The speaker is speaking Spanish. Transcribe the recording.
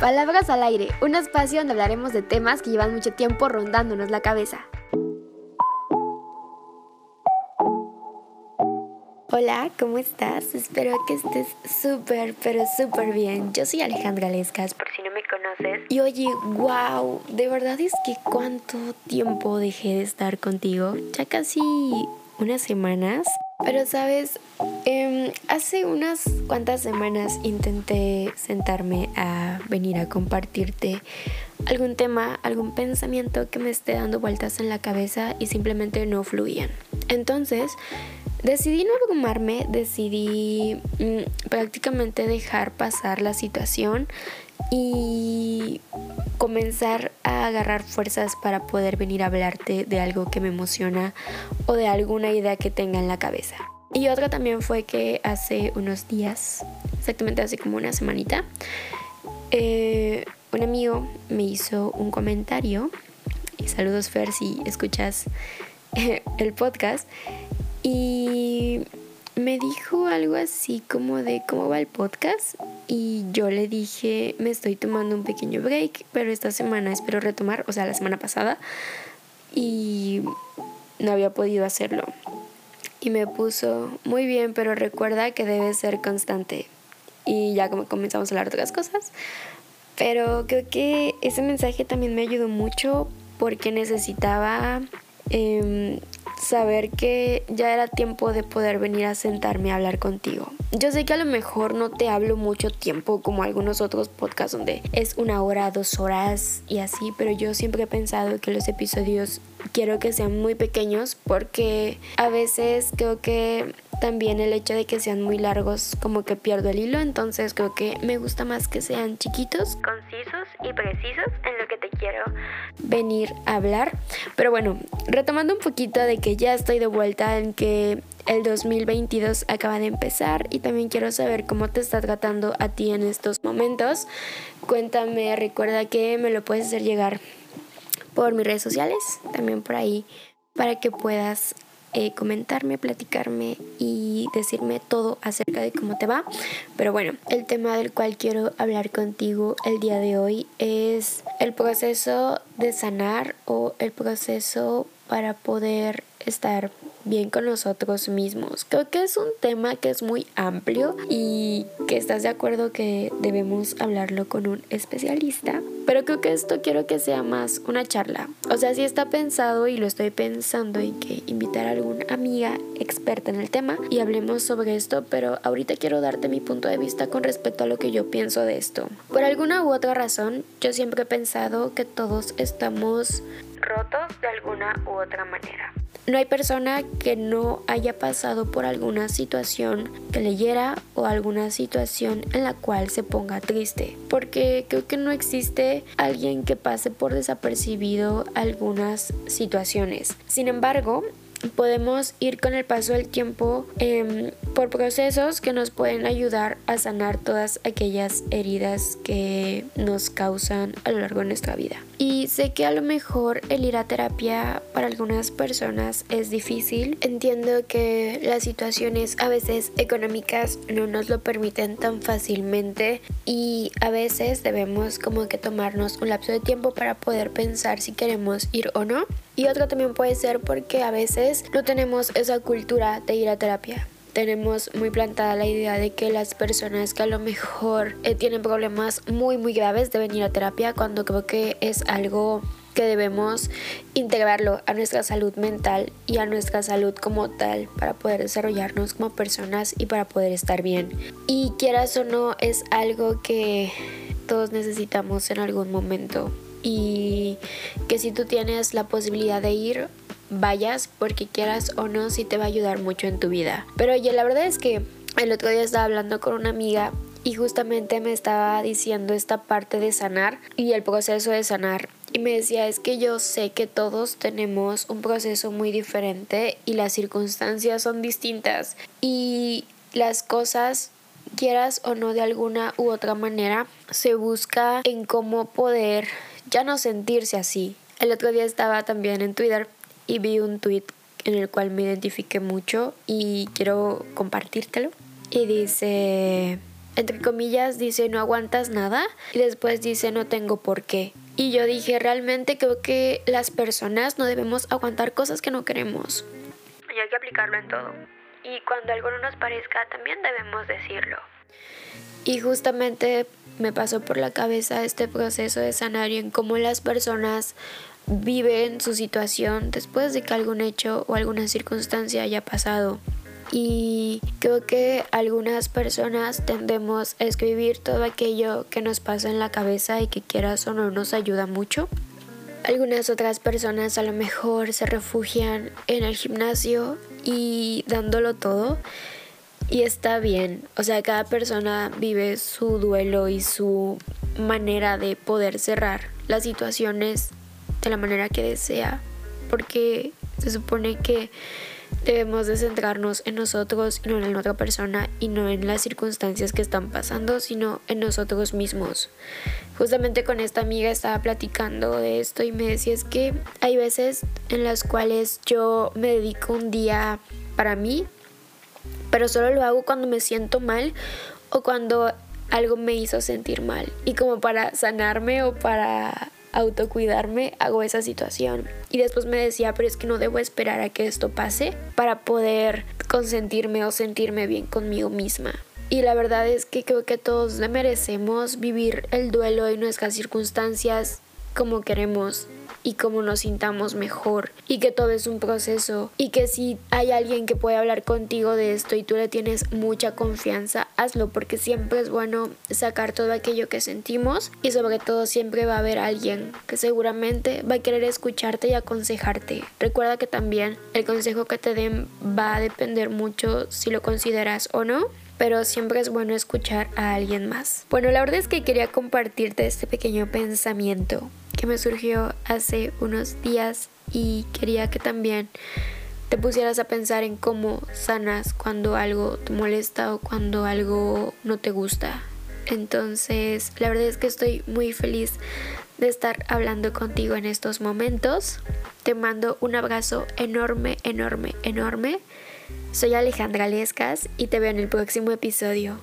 Palabras al aire, un espacio donde hablaremos de temas que llevan mucho tiempo rondándonos la cabeza. Hola, ¿cómo estás? Espero que estés súper, pero súper bien. Yo soy Alejandra Lescas, por si no me conoces. Y oye, wow, de verdad es que cuánto tiempo dejé de estar contigo. Ya casi unas semanas. Pero sabes, em, hace unas cuantas semanas intenté sentarme a venir a compartirte algún tema, algún pensamiento que me esté dando vueltas en la cabeza y simplemente no fluían. Entonces, decidí no abrumarme, decidí mm, prácticamente dejar pasar la situación y comenzar a agarrar fuerzas para poder venir a hablarte de algo que me emociona o de alguna idea que tenga en la cabeza. Y otra también fue que hace unos días, exactamente hace como una semanita, eh, un amigo me hizo un comentario, saludos Fer si escuchas el podcast, y me dijo algo así como de cómo va el podcast y yo le dije me estoy tomando un pequeño break pero esta semana espero retomar o sea la semana pasada y no había podido hacerlo. Y me puso muy bien pero recuerda que debes ser constante y ya como comenzamos a hablar de otras cosas. Pero creo que ese mensaje también me ayudó mucho porque necesitaba eh, saber que ya era tiempo de poder venir a sentarme a hablar contigo. Yo sé que a lo mejor no te hablo mucho tiempo como algunos otros podcasts donde es una hora, dos horas y así, pero yo siempre he pensado que los episodios quiero que sean muy pequeños porque a veces creo que también el hecho de que sean muy largos como que pierdo el hilo, entonces creo que me gusta más que sean chiquitos, concisos y precisos en lo que te quiero venir a hablar. Pero bueno, retomando un poquito de que ya estoy de vuelta en que el 2022 acaba de empezar y también quiero saber cómo te está tratando a ti en estos momentos. Cuéntame, recuerda que me lo puedes hacer llegar por mis redes sociales, también por ahí, para que puedas eh, comentarme, platicarme y decirme todo acerca de cómo te va. Pero bueno, el tema del cual quiero hablar contigo el día de hoy es el proceso de sanar o el proceso para poder estar bien con nosotros mismos. Creo que es un tema que es muy amplio y que estás de acuerdo que debemos hablarlo con un especialista. Pero creo que esto quiero que sea más una charla. O sea, si está pensado y lo estoy pensando en que invitar a alguna amiga experta en el tema y hablemos sobre esto, pero ahorita quiero darte mi punto de vista con respecto a lo que yo pienso de esto. Por alguna u otra razón, yo siempre he pensado que todos estamos rotos de alguna u otra manera. No hay persona que no haya pasado por alguna situación que le hiera o alguna situación en la cual se ponga triste, porque creo que no existe alguien que pase por desapercibido algunas situaciones. Sin embargo, podemos ir con el paso del tiempo em, por procesos que nos pueden ayudar a sanar todas aquellas heridas que nos causan a lo largo de nuestra vida. Y sé que a lo mejor el ir a terapia para algunas personas es difícil. Entiendo que las situaciones a veces económicas no nos lo permiten tan fácilmente y a veces debemos como que tomarnos un lapso de tiempo para poder pensar si queremos ir o no. Y otro también puede ser porque a veces no tenemos esa cultura de ir a terapia tenemos muy plantada la idea de que las personas que a lo mejor eh, tienen problemas muy muy graves deben ir a terapia cuando creo que es algo que debemos integrarlo a nuestra salud mental y a nuestra salud como tal para poder desarrollarnos como personas y para poder estar bien. Y quieras o no, es algo que todos necesitamos en algún momento y que si tú tienes la posibilidad de ir, vayas porque quieras o no, si te va a ayudar mucho en tu vida. Pero oye, la verdad es que el otro día estaba hablando con una amiga y justamente me estaba diciendo esta parte de sanar y el proceso de sanar. Y me decía, es que yo sé que todos tenemos un proceso muy diferente y las circunstancias son distintas y las cosas quieras o no de alguna u otra manera, se busca en cómo poder ya no sentirse así. El otro día estaba también en Twitter y vi un tweet en el cual me identifiqué mucho y quiero compartírtelo. Y dice, entre comillas, dice no aguantas nada y después dice no tengo por qué. Y yo dije, realmente creo que las personas no debemos aguantar cosas que no queremos. Y hay que aplicarlo en todo. Y cuando algo no nos parezca, también debemos decirlo. Y justamente me pasó por la cabeza este proceso de sanar y en cómo las personas viven su situación después de que algún hecho o alguna circunstancia haya pasado. Y creo que algunas personas tendemos a escribir todo aquello que nos pasa en la cabeza y que quieras o no nos ayuda mucho. Algunas otras personas a lo mejor se refugian en el gimnasio y dándolo todo. Y está bien, o sea, cada persona vive su duelo y su manera de poder cerrar las situaciones de la manera que desea, porque se supone que debemos de centrarnos en nosotros y no en la otra persona y no en las circunstancias que están pasando, sino en nosotros mismos. Justamente con esta amiga estaba platicando de esto y me decía es que hay veces en las cuales yo me dedico un día para mí, pero solo lo hago cuando me siento mal o cuando algo me hizo sentir mal y como para sanarme o para autocuidarme, hago esa situación. Y después me decía, pero es que no debo esperar a que esto pase para poder consentirme o sentirme bien conmigo misma. Y la verdad es que creo que todos merecemos vivir el duelo y nuestras circunstancias como queremos y cómo nos sintamos mejor y que todo es un proceso y que si hay alguien que puede hablar contigo de esto y tú le tienes mucha confianza, hazlo porque siempre es bueno sacar todo aquello que sentimos y sobre todo siempre va a haber alguien que seguramente va a querer escucharte y aconsejarte. Recuerda que también el consejo que te den va a depender mucho si lo consideras o no pero siempre es bueno escuchar a alguien más. Bueno, la verdad es que quería compartirte este pequeño pensamiento que me surgió hace unos días y quería que también te pusieras a pensar en cómo sanas cuando algo te molesta o cuando algo no te gusta. Entonces, la verdad es que estoy muy feliz de estar hablando contigo en estos momentos. Te mando un abrazo enorme, enorme, enorme. Soy Alejandra Lescas y te veo en el próximo episodio.